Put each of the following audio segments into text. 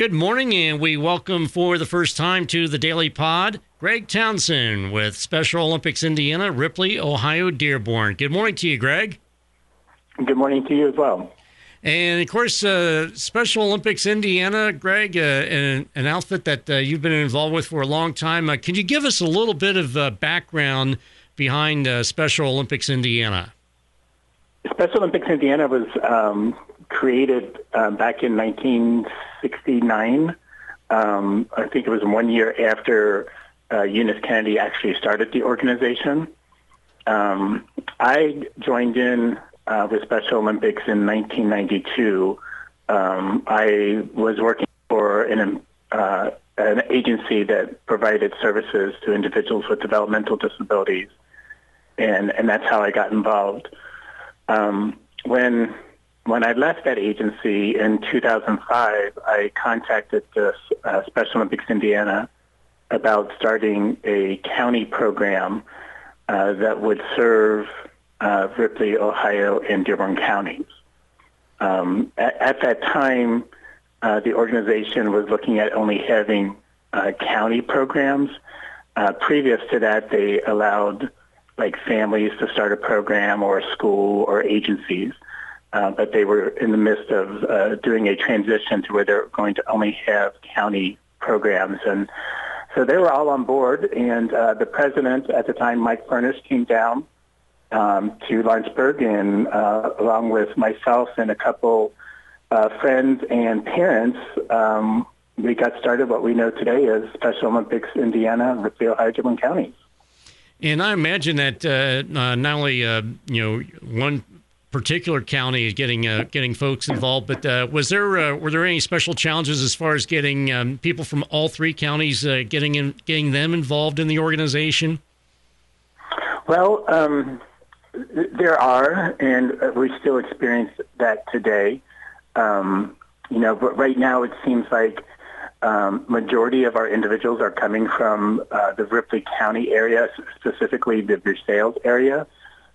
Good morning, and we welcome for the first time to the Daily Pod Greg Townsend with Special Olympics Indiana, Ripley, Ohio, Dearborn. Good morning to you, Greg. Good morning to you as well. And of course, uh, Special Olympics Indiana, Greg, uh, an, an, outfit that uh, you've been involved with for a long time. Uh, can you give us a little bit of uh, background behind uh, Special Olympics Indiana? Special Olympics Indiana was um, created back in 1969. Um, I think it was one year after Eunice Kennedy actually started the organization. Um, I joined in uh, with Special Olympics in 1992. Um, I was working for an, uh, an agency that provided services to individuals with developmental disabilities, and, and that's how I got involved. Um, when when I left that agency in 2005, I contacted the uh, Special Olympics Indiana about starting a county program uh, that would serve uh, Ripley, Ohio, and Dearborn counties. Um, at, at, that time, uh, the organization was looking at only having uh, county programs. Uh, previous to that, they allowed like families to start a program or a school or agencies. Uh, but they were in the midst of uh, doing a transition to where they're going to only have county programs. And so they were all on board. And the president at the time, Mike Furnish, came down um, to Lawrenceburg, and uh, along with myself and a couple uh, friends and parents, um, we got started what we know today as Special Olympics Indiana, Ohio, Dearborn counties. And I imagine that uh, uh not only uh, you know one particular county is getting uh, getting folks involved, but uh, was there uh, were there any special challenges as far as getting um, people from all three counties getting in, getting them involved in the organization? Well, um, there are, and we still experience that today. Um, you know, but right now it seems like um, majority of our individuals are coming from uh, the Ripley County area, specifically the Versailles area.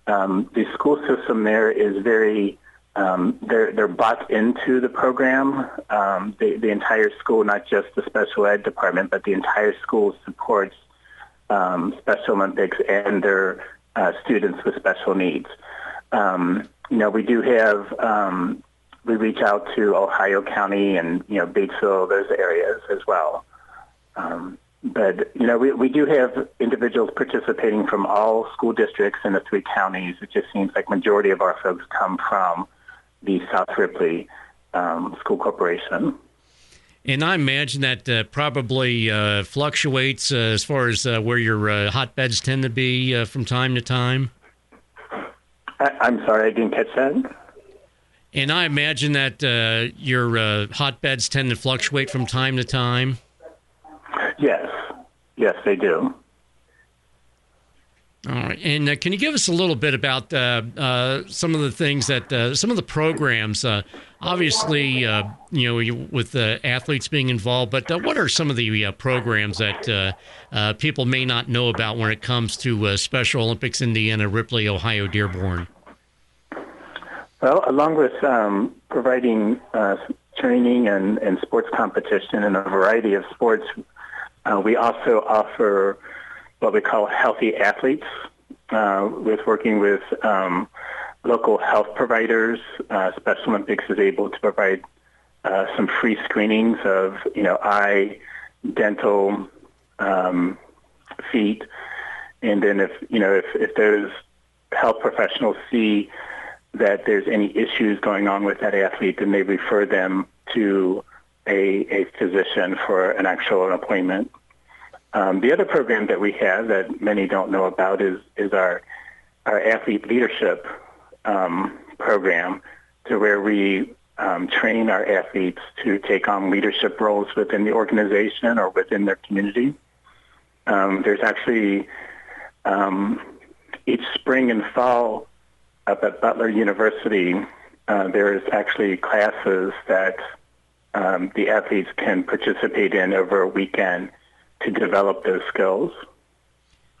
Um, the school system there is very um, they're they're bought into the program. Um, the, the entire school, not just the special ed department, but the entire school supports um, Special Olympics and their uh, students with special needs. Um, you know, we do have, we reach out to Ohio County and, you know, Batesville, those areas as well. Um, but, you know, we, we do have individuals participating from all school districts in the three counties. It just seems like majority of our folks come from the South Ripley um, School Corporation. And I imagine that uh, probably uh, fluctuates uh, as far as uh, where your uh, hotbeds tend to be uh, from time to time. I- am sorry, I didn't catch that. And I imagine that your hotbeds tend to fluctuate from time to time. Yes, yes, they do. All right, and uh, can you give us a little bit about uh, uh, some of the things that uh, some of the programs? Uh, obviously, uh, you know, with athletes being involved, but what are some of the programs that people may not know about when it comes to Special Olympics Indiana, Ripley, Ohio, Dearborn? Well, along with um, providing training and, and, sports competition in a variety of sports, we also offer what we call healthy athletes, uh, with working with um, local health providers. Uh, Special Olympics is able to provide uh, some free screenings of, you know, eye, dental, um, feet, and then if you know if, if those health professionals see that there's any issues going on with that athlete, then they refer them to a, a physician for an actual appointment. Um, the other program that we have that many don't know about is is our our athlete leadership um, program, to where we um, train our athletes to take on leadership roles within the organization or within their community. Um, there's actually um, each spring and fall up at Butler University, uh, there is actually classes that um, the athletes can participate in over a weekend to develop those skills.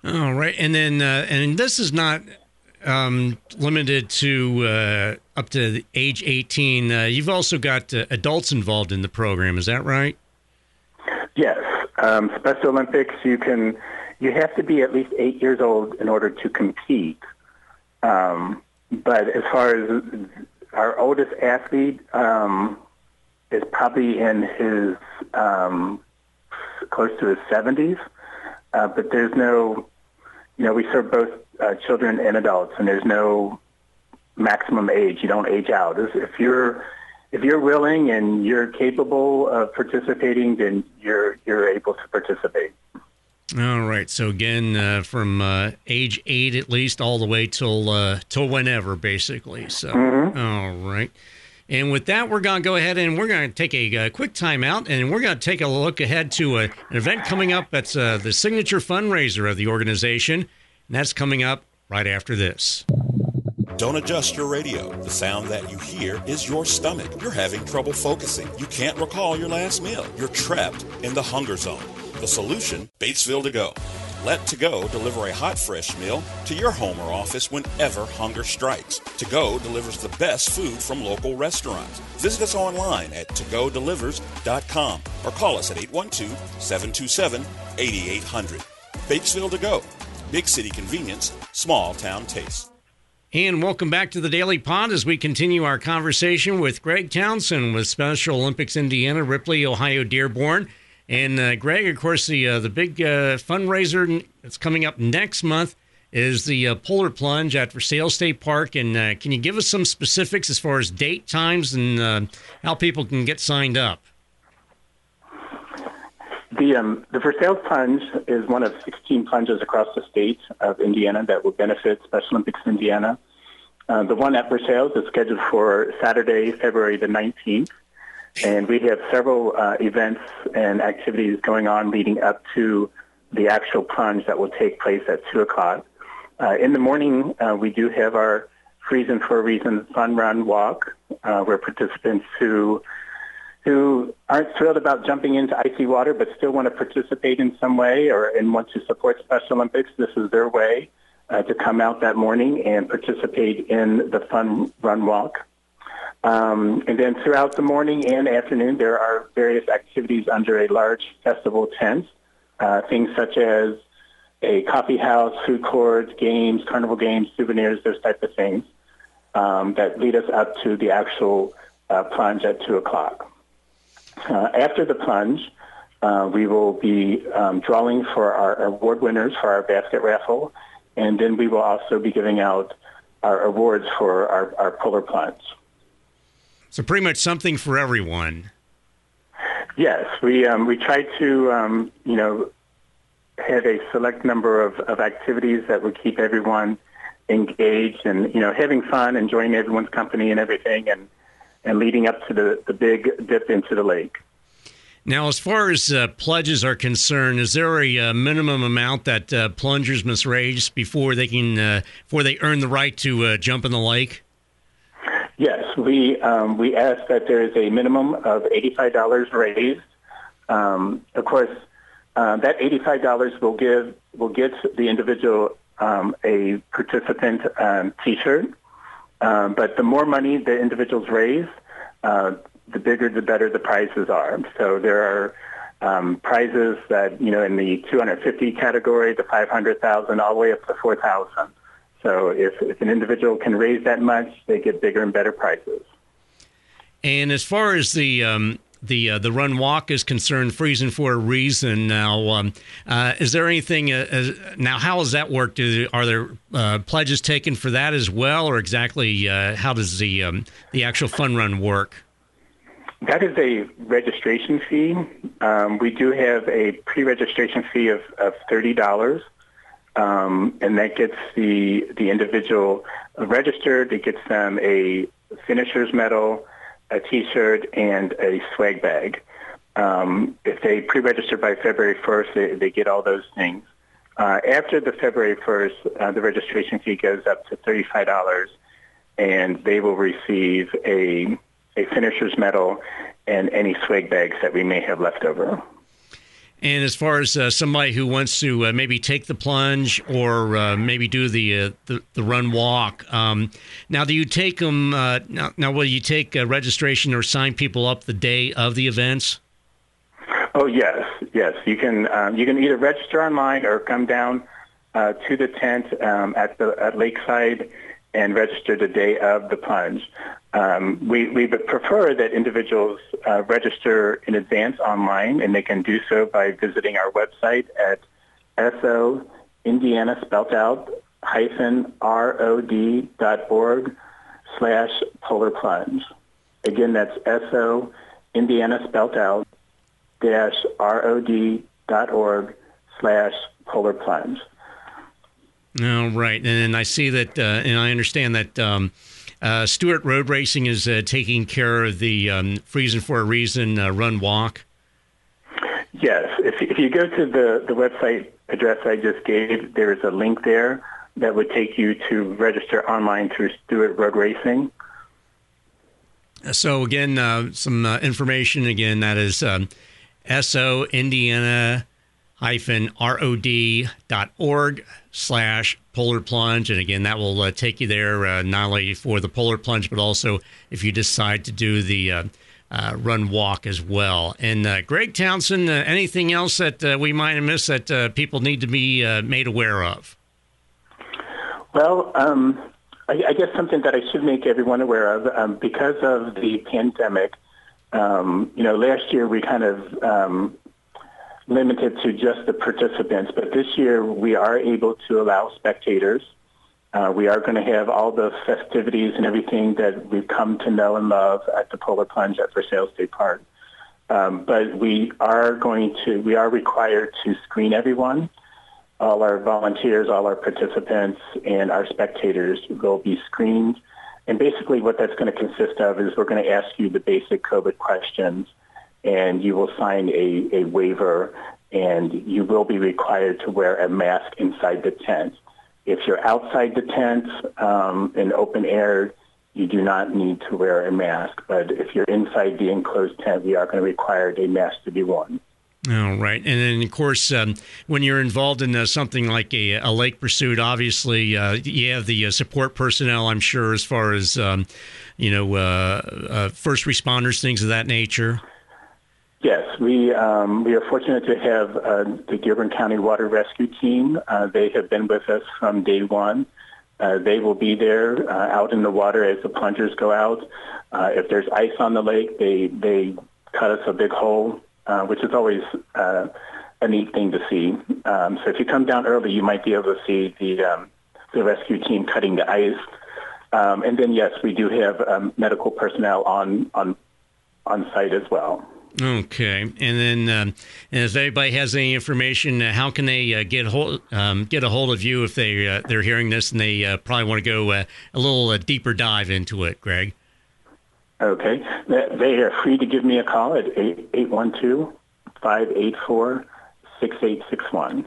All right, and then uh, and this is not um, limited to uh, up to age 18. Uh, you've also got uh, adults involved in the program. Is that right? Yes. Um, Special Olympics, you can you have to be at least eight years old in order to compete. Um, but as far as our oldest athlete um, is probably in his um, close to his 70s, uh, but there's no, you know, we serve both uh, children and adults, and there's no maximum age. You don't age out. If you're if you're willing and you're capable of participating, then you're you're able to participate. All right. So again, uh, from uh, age eight at least, all the way till uh, till whenever, basically. So, mm-hmm. all right. And with that, we're going to go ahead and we're going to take a, a uh, quick timeout, and we're going to take a look ahead to a, an event coming up that's uh, the signature fundraiser of the organization, and that's coming up right after this. Don't adjust your radio. The sound that you hear is your stomach. You're having trouble focusing. You can't recall your last meal. You're trapped in the hunger zone. The solution Batesville to Go. Let To Go deliver a hot, fresh meal to your home or office whenever hunger strikes. To Go delivers the best food from local restaurants. Visit us online at togodelivers.com or call us at 812 727 8800. Batesville To Go. Big city convenience, small town taste. And welcome back to the Daily Pod as we continue our conversation with Greg Townsend with Special Olympics Indiana, Ripley, Ohio Dearborn. And uh, Greg, of course, the uh, the big uh, fundraiser that's coming up next month is the uh, Polar Plunge at Versailles State Park. And uh, can you give us some specifics as far as date, times, and uh, how people can get signed up? The um, the Versailles Plunge is one of 16 plunges across the state of Indiana that will benefit Special Olympics Indiana. the one at Versailles is scheduled for Saturday, February the 19th. And we have several uh, events and activities going on leading up to the actual plunge that will take place at 2 o'clock. Uh, in the morning, uh, we do have our Freezing for a Reason Fun Run Walk, uh, where participants who who aren't thrilled about jumping into icy water but still want to participate in some way or and want to support Special Olympics, this is their way uh, to come out that morning and participate in the Fun Run Walk. Um, and then throughout the morning and afternoon, there are various activities under a large festival tent, uh, things such as a coffee house, food courts, games, carnival games, souvenirs, those type of things um, that lead us up to the actual uh, plunge at 2 o'clock. Uh, after the plunge, uh, we will be um, drawing for our award winners for our basket raffle, and then we will also be giving out our awards for our, our polar plunge. So pretty much something for everyone. Yes, we um, we try to um, you know have a select number of, of activities that would keep everyone engaged and you know having fun, enjoying everyone's company and everything, and and leading up to the, the big dip into the lake. Now, as far as uh, pledges are concerned, is there a uh, minimum amount that uh, plungers must raise before they can uh, before they earn the right to uh, jump in the lake? We um, we ask that there is a minimum of eighty-five dollars raised. Um, of course, uh, that eighty-five dollars will give will get the individual um, a participant um, T-shirt. Um, but the more money the individuals raise, uh, the bigger the better the prizes are. So there are prizes that you know in the 250 category, the 500,000, all the way up to 4,000. So if, if an individual can raise that much, they get bigger and better prices. And as far as the um, the uh, the run walk is concerned, freezing for a reason. Now, um, uh, is there anything? Uh, now, how does that work? Do, are there uh, pledges taken for that as well, or exactly uh, how does the um, the actual fun run work? That is a registration fee. Um, we do have a pre-registration fee of, of thirty dollars um, and that gets the the individual registered. It gets them a finisher's medal, a T-shirt, and a swag bag. Um, if they pre-register by February 1st, they, they get all those things. Uh, after the February 1st, uh, the registration fee goes up to $35, and they will receive a a finisher's medal and any swag bags that we may have left over. And as far as uh, somebody who wants to uh, maybe take the plunge or uh, maybe do the, uh, the, the run walk, um, now do you take them? Uh, now, now, will you take registration or sign people up the day of the events? Oh yes, yes. You can um, you can either register online or come down uh, to the tent um, at the at Lakeside and register the day of the plunge. Um, we, we would prefer that individuals uh, register in advance online, and they can do so by visiting our website at SO Indiana spelt out hyphen ROD dot org slash polar plunge. Again, that's SO Indiana spelt out dash ROD dot org slash polar plunge. Oh, right. And I see that, uh, and I understand that um, uh, Stewart Road Racing is uh, taking care of the um, Freezing for a Reason uh, run walk. Yes. If, if you go to the, the website address I just gave, there is a link there that would take you to register online through Stewart Road Racing. So, again, uh, some uh, information again that is um, SO Indiana hyphen rod.org slash polar plunge. And again, that will uh, take you there uh, not only for the polar plunge, but also if you decide to do the uh, uh run walk as well. And uh, Greg Townsend, uh, anything else that we might have missed that people need to be made aware of? Well, um, I, I, guess something that I should make everyone aware of um, because of the pandemic. Um, you know, last year we kind of um, limited to just the participants, but this year we are able to allow spectators. Uh, we are going to have all the festivities and everything that we've come to know and love at the Polar Plunge at Versailles State Park. Um, but we are going to, we are required to screen everyone. All our volunteers, all our participants, and our spectators will be screened. And basically what that's going to consist of is we're going to ask you the basic COVID questions and you will sign a, a waiver and you will be required to wear a mask inside the tent. If you're outside the tent um, in open air, you do not need to wear a mask. But if you're inside the enclosed tent, we are going to require a mask to be worn. All right, and then of course, um, when you're involved in uh, something like a, a, lake pursuit, obviously uh, you have the uh, support personnel. I'm sure, as far as um, you know, uh, uh, first responders, things of that nature. Yes, we um, we are fortunate to have uh, the Dearborn County Water Rescue Team. Uh, they have been with us from day one. Uh, they will be there uh, out in the water as the plungers go out. Uh, if there's ice on the lake, they they cut us a big hole, uh, which is always a neat thing to see. Um, so if you come down early, you might be able to see the um, the rescue team cutting the ice. Um, and then yes, we do have um, medical personnel on on on site as well. Okay, and then um, and if anybody has any information, uh, how can they uh, get hold um, get a hold of you if they uh, they're hearing this and they uh, probably want to go uh, a little uh, deeper dive into it, Greg? Okay, they are free to give me a call at 812-584-6861.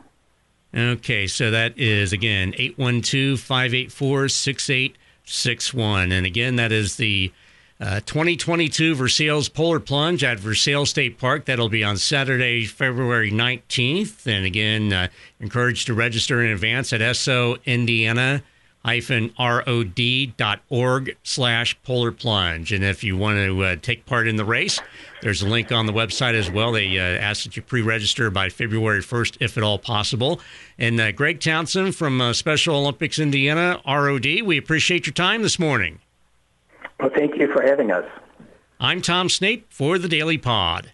Okay, so that is again 812-584-6861, and again that is the uh, 2022 Versailles Polar Plunge at Versailles State Park. That'll be on Saturday, February 19th. And again, uh, encouraged to register in advance at SO Indiana rod.org slash polar plunge. And if you want to uh, take part in the race, there's a link on the website as well. They uh, ask that you pre-register by February 1st, if at all possible. And uh, Greg Townsend from uh, Special Olympics Indiana, ROD, we appreciate your time this morning. Well, thank you for having us. I'm Tom Snape for the Daily Pod.